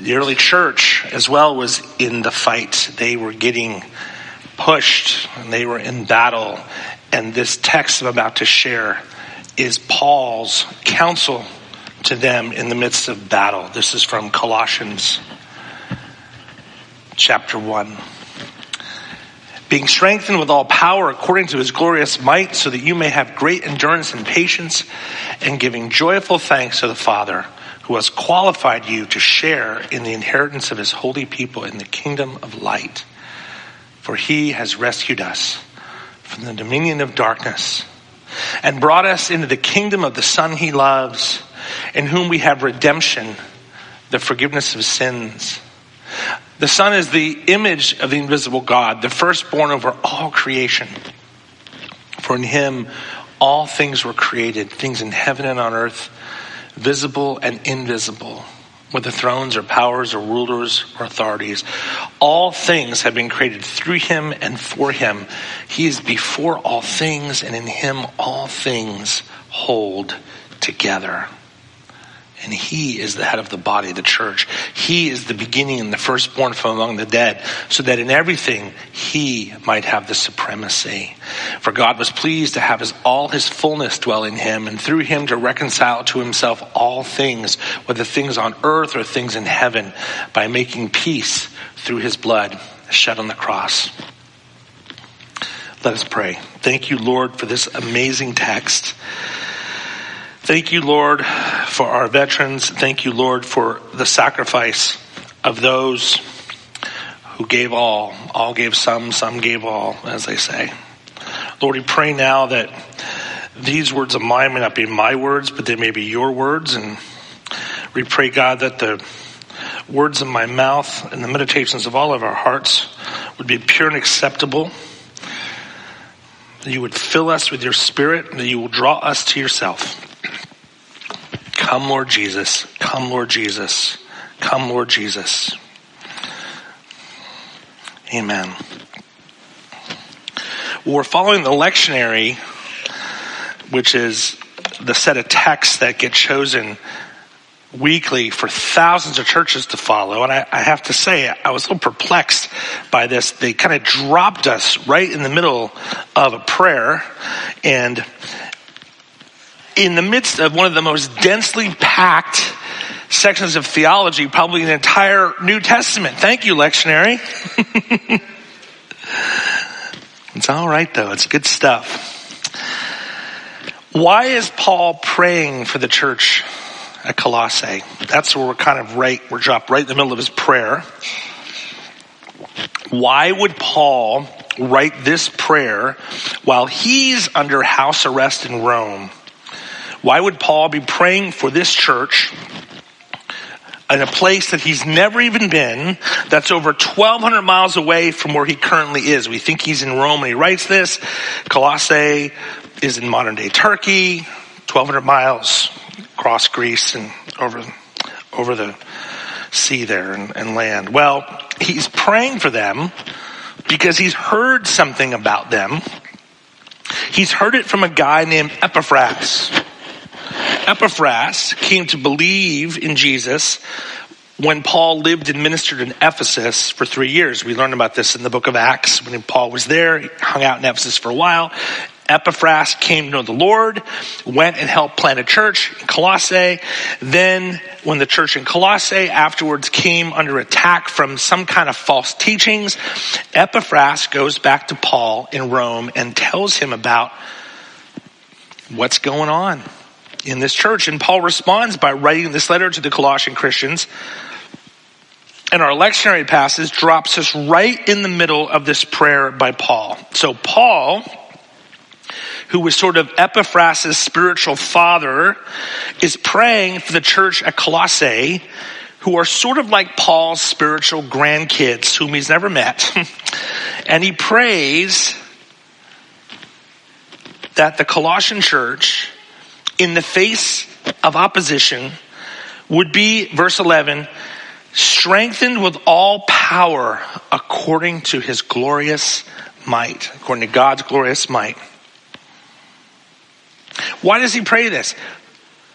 The early church as well was in the fight. They were getting pushed and they were in battle. And this text I'm about to share is Paul's counsel to them in the midst of battle. This is from Colossians chapter 1. Being strengthened with all power according to his glorious might, so that you may have great endurance and patience, and giving joyful thanks to the Father who has qualified you to share in the inheritance of his holy people in the kingdom of light. For he has rescued us from the dominion of darkness and brought us into the kingdom of the Son he loves, in whom we have redemption, the forgiveness of sins. The Son is the image of the invisible God, the firstborn over all creation. For in him all things were created, things in heaven and on earth, visible and invisible whether thrones or powers or rulers or authorities. All things have been created through him and for him. He is before all things, and in him all things hold together. And he is the head of the body, the church. He is the beginning and the firstborn from among the dead, so that in everything he might have the supremacy. For God was pleased to have his, all his fullness dwell in him, and through him to reconcile to himself all things, whether things on earth or things in heaven, by making peace through his blood shed on the cross. Let us pray. Thank you, Lord, for this amazing text. Thank you, Lord, for our veterans. Thank you, Lord, for the sacrifice of those who gave all. All gave some, some gave all, as they say. Lord, we pray now that these words of mine may not be my words, but they may be your words. And we pray, God, that the words of my mouth and the meditations of all of our hearts would be pure and acceptable. That you would fill us with your spirit, and that you will draw us to yourself. Come, Lord Jesus. Come, Lord Jesus. Come, Lord Jesus. Amen. We're following the lectionary, which is the set of texts that get chosen weekly for thousands of churches to follow. And I, I, have to say, I was a little perplexed by this. They kind of dropped us right in the middle of a prayer. And in the midst of one of the most densely packed sections of theology, probably the entire New Testament. Thank you, lectionary. it's all right, though. It's good stuff. Why is Paul praying for the church at Colossae? That's where we're kind of right, we're dropped right in the middle of his prayer. Why would Paul write this prayer while he's under house arrest in Rome? Why would Paul be praying for this church in a place that he's never even been, that's over 1,200 miles away from where he currently is? We think he's in Rome and he writes this. Colossae is in modern day Turkey, 1,200 miles across Greece and over, over the sea there and, and land. Well, he's praying for them because he's heard something about them. He's heard it from a guy named Epaphras. Epaphras came to believe in Jesus when Paul lived and ministered in Ephesus for three years. We learned about this in the book of Acts when Paul was there. He hung out in Ephesus for a while. Epaphras came to know the Lord, went and helped plant a church in Colossae. Then, when the church in Colossae afterwards came under attack from some kind of false teachings, Epaphras goes back to Paul in Rome and tells him about what's going on in this church. And Paul responds by writing this letter to the Colossian Christians. And our lectionary passage drops us right in the middle of this prayer by Paul. So Paul, who was sort of Epaphras' spiritual father, is praying for the church at Colossae, who are sort of like Paul's spiritual grandkids, whom he's never met. and he prays that the Colossian church in the face of opposition would be, verse 11, strengthened with all power according to his glorious might, according to God's glorious might. Why does he pray this?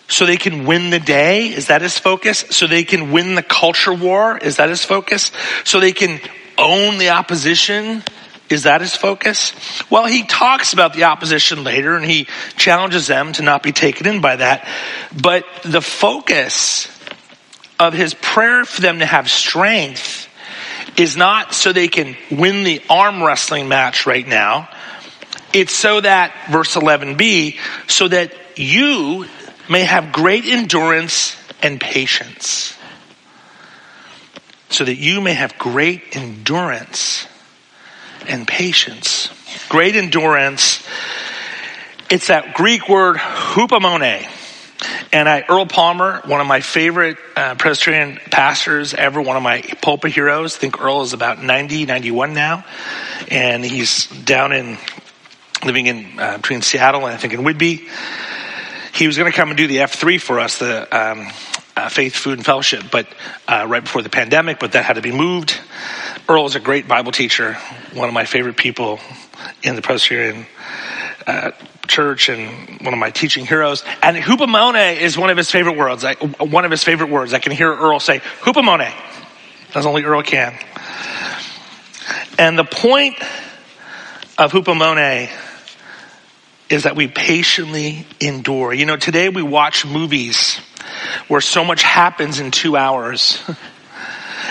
so they can win the day? Is that his focus? So they can win the culture war? Is that his focus? So they can own the opposition? Is that his focus? Well, he talks about the opposition later and he challenges them to not be taken in by that. But the focus of his prayer for them to have strength is not so they can win the arm wrestling match right now. It's so that, verse 11b, so that you may have great endurance and patience. So that you may have great endurance and patience. Great endurance. It's that Greek word hupomone. And I, Earl Palmer, one of my favorite uh, Presbyterian pastors ever, one of my pulpit heroes. I think Earl is about 90, 91 now. And he's down in, living in, uh, between Seattle and I think in Whidbey. He was going to come and do the F3 for us, the um, uh, Faith, Food, and Fellowship, but uh, right before the pandemic, but that had to be moved. Earl is a great Bible teacher, one of my favorite people in the Presbyterian uh, church and one of my teaching heroes. And hupomone is one of his favorite words. I, one of his favorite words. I can hear Earl say hupomone, as only Earl can. And the point of hupomone is that we patiently endure. You know, today we watch movies where so much happens in two hours.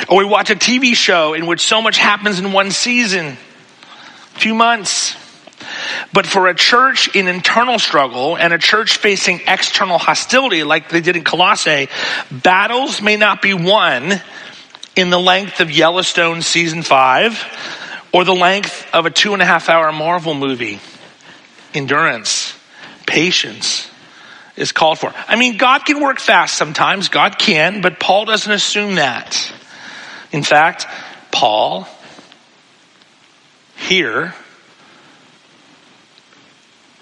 or we watch a TV show in which so much happens in one season, few months. But for a church in internal struggle and a church facing external hostility like they did in Colossae, battles may not be won in the length of Yellowstone season five or the length of a two and a half hour Marvel movie. Endurance, patience is called for. I mean, God can work fast sometimes. God can, but Paul doesn't assume that. In fact, Paul here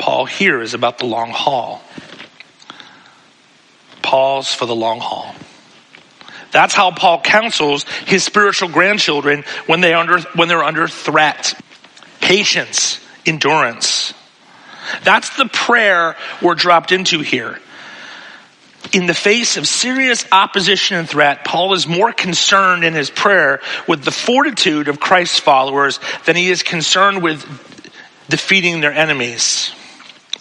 Paul here is about the long haul. Paul's for the long haul. That's how Paul counsels his spiritual grandchildren when they under when they're under threat. Patience, endurance. That's the prayer we're dropped into here. In the face of serious opposition and threat, Paul is more concerned in his prayer with the fortitude of Christ's followers than he is concerned with defeating their enemies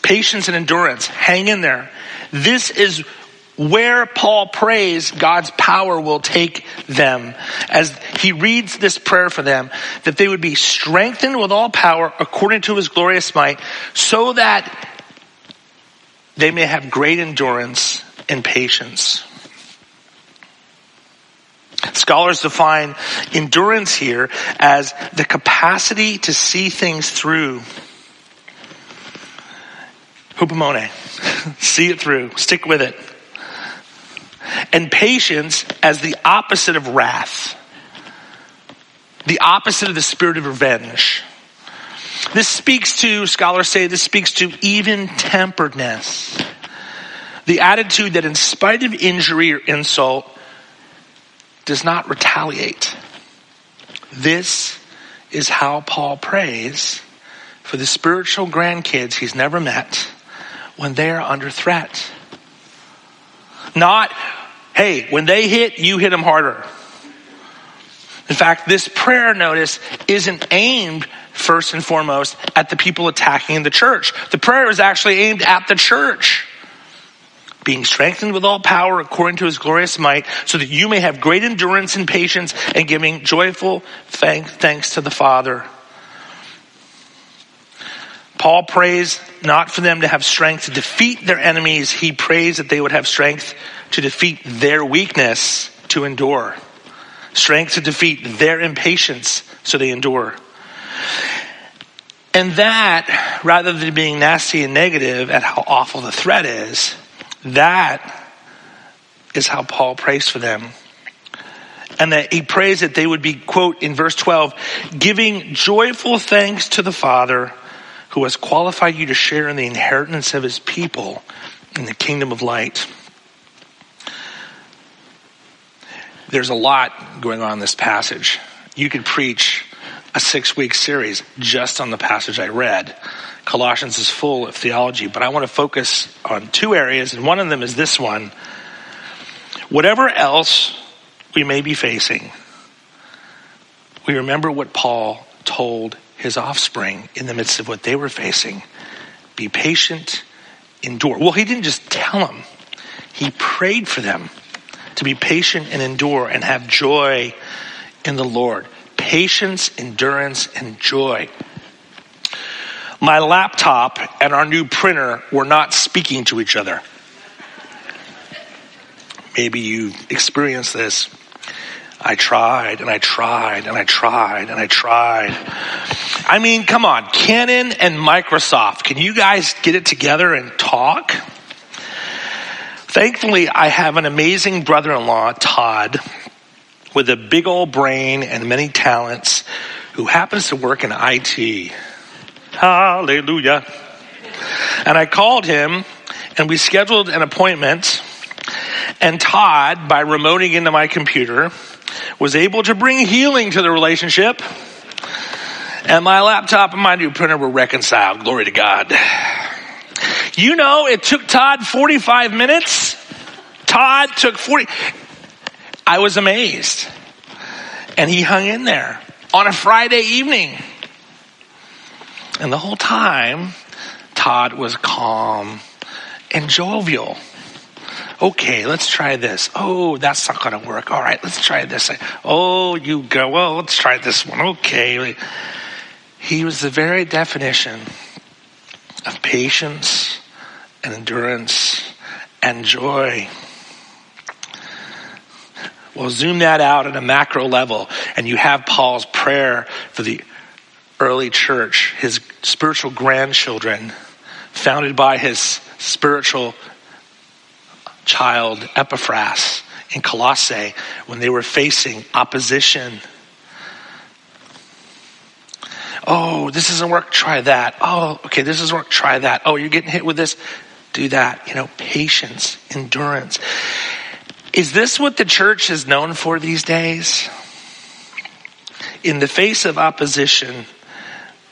patience and endurance. Hang in there. This is where Paul prays God's power will take them as he reads this prayer for them, that they would be strengthened with all power according to his glorious might, so that they may have great endurance and patience. Scholars define endurance here as the capacity to see things through Hupomone. See it through. Stick with it. And patience as the opposite of wrath. The opposite of the spirit of revenge. This speaks to, scholars say, this speaks to even temperedness. The attitude that in spite of injury or insult, does not retaliate. This is how Paul prays for the spiritual grandkids he's never met when they are under threat. Not, hey, when they hit, you hit them harder. In fact, this prayer notice isn't aimed first and foremost at the people attacking the church. The prayer is actually aimed at the church. Being strengthened with all power according to his glorious might, so that you may have great endurance and patience and giving joyful thank, thanks to the Father Paul prays not for them to have strength to defeat their enemies. He prays that they would have strength to defeat their weakness to endure. Strength to defeat their impatience so they endure. And that, rather than being nasty and negative at how awful the threat is, that is how Paul prays for them. And that he prays that they would be, quote, in verse 12, giving joyful thanks to the Father who has qualified you to share in the inheritance of his people in the kingdom of light. There's a lot going on in this passage. You could preach a six week series just on the passage I read. Colossians is full of theology, but I want to focus on two areas, and one of them is this one. Whatever else we may be facing, we remember what Paul told his offspring in the midst of what they were facing. Be patient, endure. Well, he didn't just tell them, he prayed for them to be patient and endure and have joy in the Lord. Patience, endurance, and joy. My laptop and our new printer were not speaking to each other. Maybe you experienced this. I tried and I tried and I tried and I tried. I mean, come on, Canon and Microsoft, can you guys get it together and talk? Thankfully, I have an amazing brother in law, Todd, with a big old brain and many talents who happens to work in IT. Hallelujah. And I called him and we scheduled an appointment. And Todd, by remoting into my computer, was able to bring healing to the relationship. And my laptop and my new printer were reconciled. Glory to God. You know, it took Todd 45 minutes. Todd took 40. I was amazed. And he hung in there on a Friday evening. And the whole time, Todd was calm and jovial. Okay, let's try this. Oh, that's not going to work. All right, let's try this. Oh, you go. Well, let's try this one. Okay. He was the very definition of patience and endurance and joy. Well, zoom that out at a macro level, and you have Paul's prayer for the early church, his spiritual grandchildren, founded by his spiritual child, Epaphras, in Colossae, when they were facing opposition. Oh, this doesn't work, try that. Oh, okay, this doesn't work, try that. Oh, you're getting hit with this do that. You know, patience, endurance. Is this what the church is known for these days? In the face of opposition,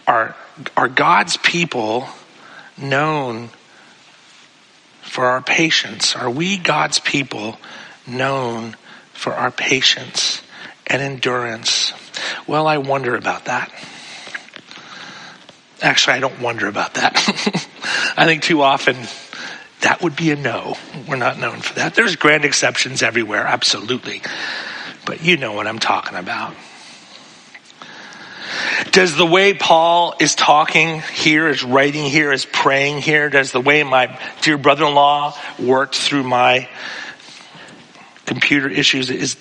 are, are God's people known for our patience? Are we God's people known for our patience and endurance? Well, I wonder about that. Actually, I don't wonder about that. I think too often that would be a no. We're not known for that. There's grand exceptions everywhere, absolutely. But you know what I'm talking about. Does the way Paul is talking here, is writing here, is praying here, does the way my dear brother in law worked through my computer issues, is,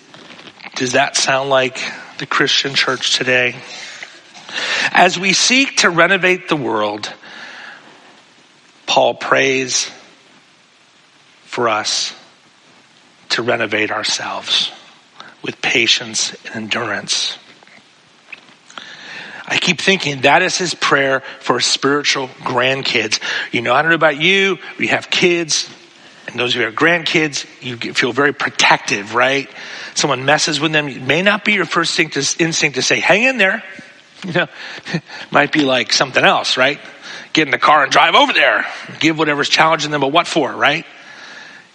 does that sound like the Christian church today? As we seek to renovate the world, Paul prays for us to renovate ourselves with patience and endurance. I keep thinking that is his prayer for spiritual grandkids. You know, I don't know about you, we have kids, and those who have grandkids, you feel very protective, right? Someone messes with them, it may not be your first instinct to say, hang in there. You know, might be like something else, right? Get in the car and drive over there. Give whatever's challenging them, but what for, right?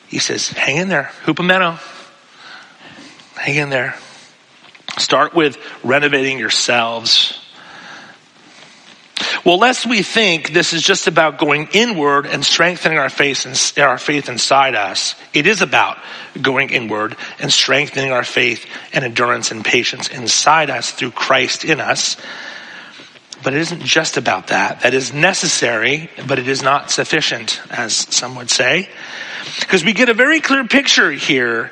He says, hang in there, Hupomeno. Hang in there. Start with renovating yourselves. Well, lest we think this is just about going inward and strengthening our faith, and our faith inside us, it is about going inward and strengthening our faith and endurance and patience inside us through Christ in us. But it isn't just about that. That is necessary, but it is not sufficient, as some would say. Because we get a very clear picture here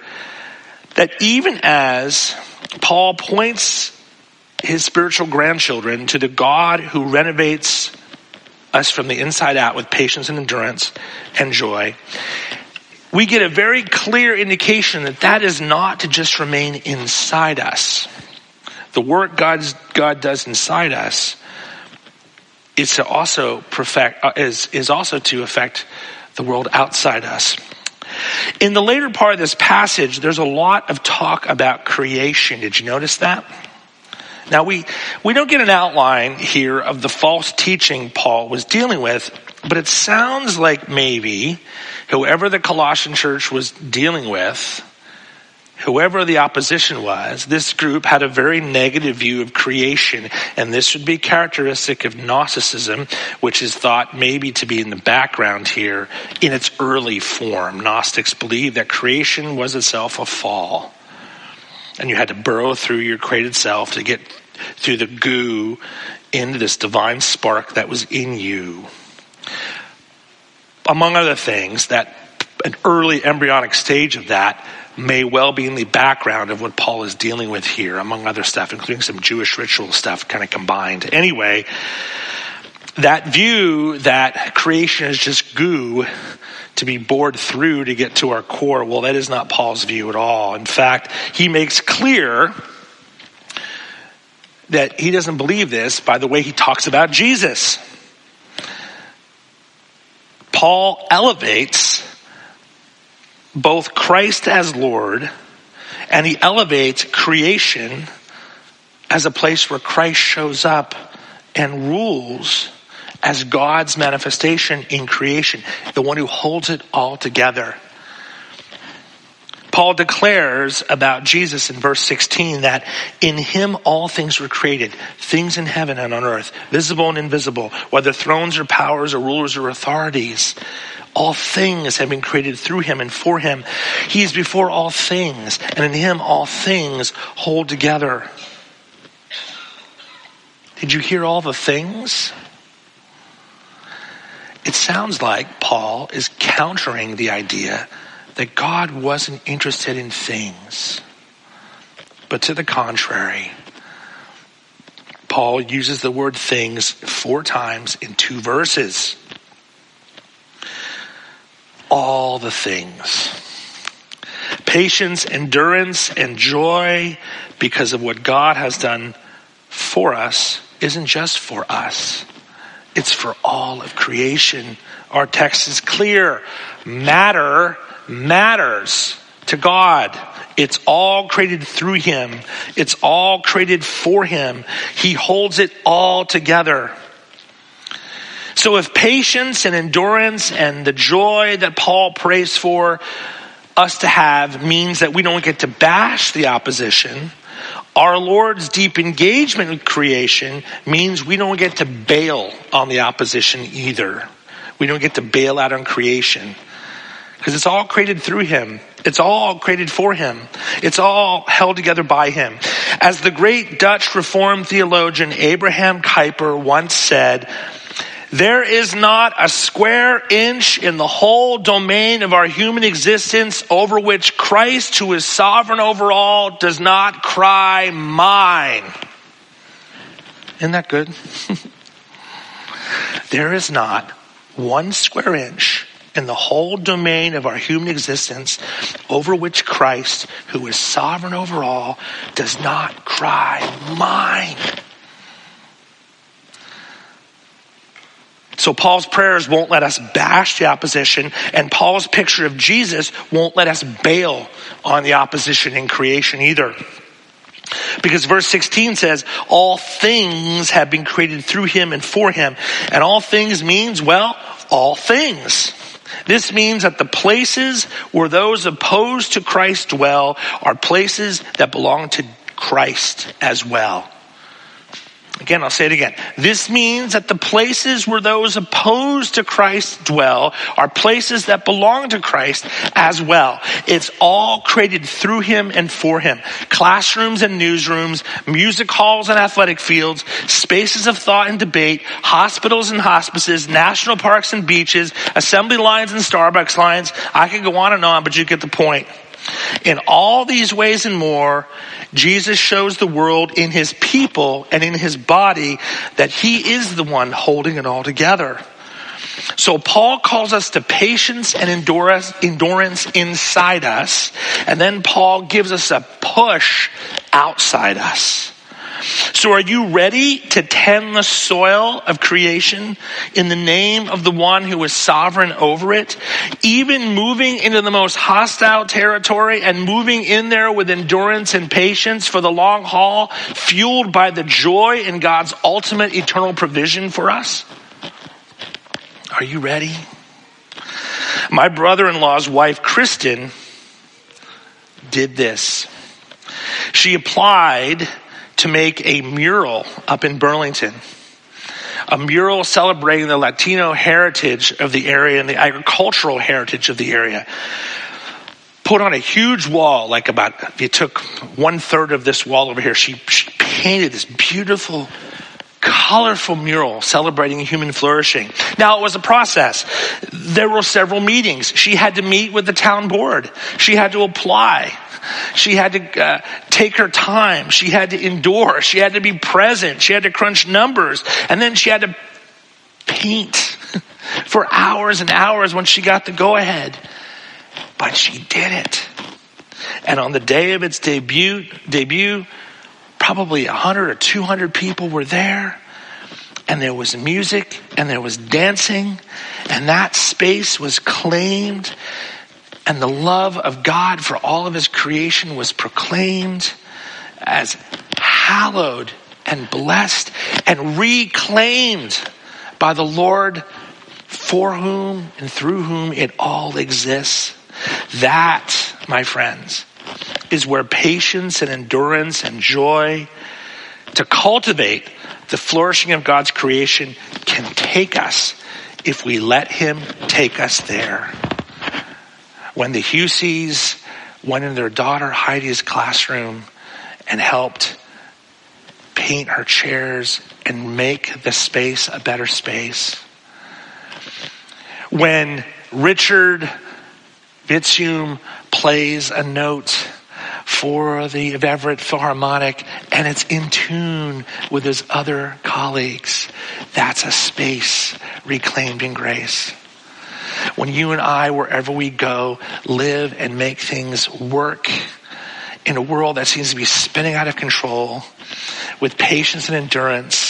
that even as Paul points his spiritual grandchildren to the God who renovates us from the inside out with patience and endurance and joy, we get a very clear indication that that is not to just remain inside us. The work God's, God does inside us is to also perfect, uh, is, is also to affect the world outside us. In the later part of this passage, there's a lot of talk about creation. Did you notice that? Now we, we don't get an outline here of the false teaching Paul was dealing with, but it sounds like maybe whoever the Colossian church was dealing with, whoever the opposition was, this group had a very negative view of creation, and this would be characteristic of Gnosticism, which is thought maybe to be in the background here in its early form. Gnostics believed that creation was itself a fall and you had to burrow through your created self to get through the goo into this divine spark that was in you. Among other things, that an early embryonic stage of that may well be in the background of what Paul is dealing with here, among other stuff, including some Jewish ritual stuff kind of combined. Anyway, that view that creation is just goo to be bored through to get to our core. Well, that is not Paul's view at all. In fact, he makes clear that he doesn't believe this by the way he talks about Jesus. Paul elevates both Christ as Lord and he elevates creation as a place where Christ shows up and rules as God's manifestation in creation, the one who holds it all together. Paul declares about Jesus in verse 16 that in him all things were created, things in heaven and on earth, visible and invisible, whether thrones or powers or rulers or authorities. All things have been created through him and for him. He is before all things, and in him all things hold together. Did you hear all the things? It sounds like Paul is countering the idea that God wasn't interested in things. But to the contrary, Paul uses the word things four times in two verses. All the things. Patience, endurance, and joy because of what God has done for us isn't just for us. It's for all of creation. Our text is clear. Matter matters to God. It's all created through Him. It's all created for Him. He holds it all together. So if patience and endurance and the joy that Paul prays for us to have means that we don't get to bash the opposition, our Lord's deep engagement with creation means we don't get to bail on the opposition either. We don't get to bail out on creation. Because it's all created through Him. It's all created for Him. It's all held together by Him. As the great Dutch Reformed theologian Abraham Kuyper once said, there is not a square inch in the whole domain of our human existence over which Christ, who is sovereign over all, does not cry, mine. Isn't that good? there is not one square inch in the whole domain of our human existence over which Christ, who is sovereign over all, does not cry, mine. So Paul's prayers won't let us bash the opposition, and Paul's picture of Jesus won't let us bail on the opposition in creation either. Because verse 16 says, all things have been created through him and for him. And all things means, well, all things. This means that the places where those opposed to Christ dwell are places that belong to Christ as well. Again, I'll say it again. This means that the places where those opposed to Christ dwell are places that belong to Christ as well. It's all created through Him and for Him. Classrooms and newsrooms, music halls and athletic fields, spaces of thought and debate, hospitals and hospices, national parks and beaches, assembly lines and Starbucks lines. I could go on and on, but you get the point. In all these ways and more, Jesus shows the world in his people and in his body that he is the one holding it all together. So Paul calls us to patience and endurance, inside us. And then Paul gives us a push outside us. So are you ready to tend the soil of creation in the name of the one who is sovereign over it? Even moving into the most hostile territory and moving in there with endurance and patience for the long haul, fueled by the joy in God's ultimate eternal provision for us? Are you ready? My brother-in-law's wife, Kristen, did this. She applied to make a mural up in Burlington. A mural celebrating the Latino heritage of the area and the agricultural heritage of the area. Put on a huge wall, like about, if you took one third of this wall over here, she, she painted this beautiful, colorful mural celebrating human flourishing. Now it was a process. There were several meetings. She had to meet with the town board. She had to apply. She had to uh, take her time. She had to endure. She had to be present. She had to crunch numbers. And then she had to paint for hours and hours when she got the go ahead. But she did it. And on the day of its debut, debut, probably 100 or 200 people were there. And there was music and there was dancing and that space was claimed and the love of God for all of his creation was proclaimed as hallowed and blessed and reclaimed by the Lord for whom and through whom it all exists. That, my friends, is where patience and endurance and joy to cultivate the flourishing of God's creation can take us if we let Him take us there when the Hugheses went in their daughter Heidi's classroom and helped paint her chairs and make the space a better space. When Richard Vitzum plays a note for the Everett Philharmonic and it's in tune with his other colleagues, that's a space reclaimed in grace when you and I, wherever we go, live and make things work in a world that seems to be spinning out of control with patience and endurance.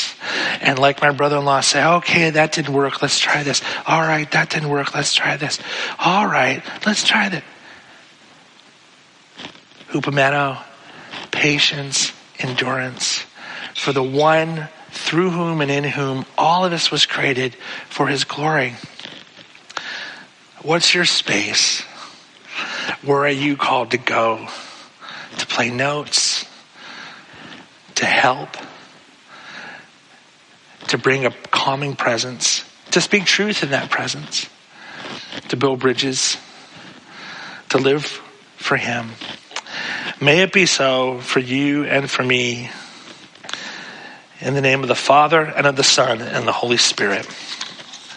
And like my brother-in-law say, okay, that didn't work. Let's try this. All right, that didn't work. Let's try this. All right, let's try that. Hupomeno, patience, endurance for the one through whom and in whom all of this was created for his glory. What's your space? Where are you called to go? To play notes? To help? To bring a calming presence? To speak truth in that presence? To build bridges? To live for Him? May it be so for you and for me. In the name of the Father and of the Son and the Holy Spirit.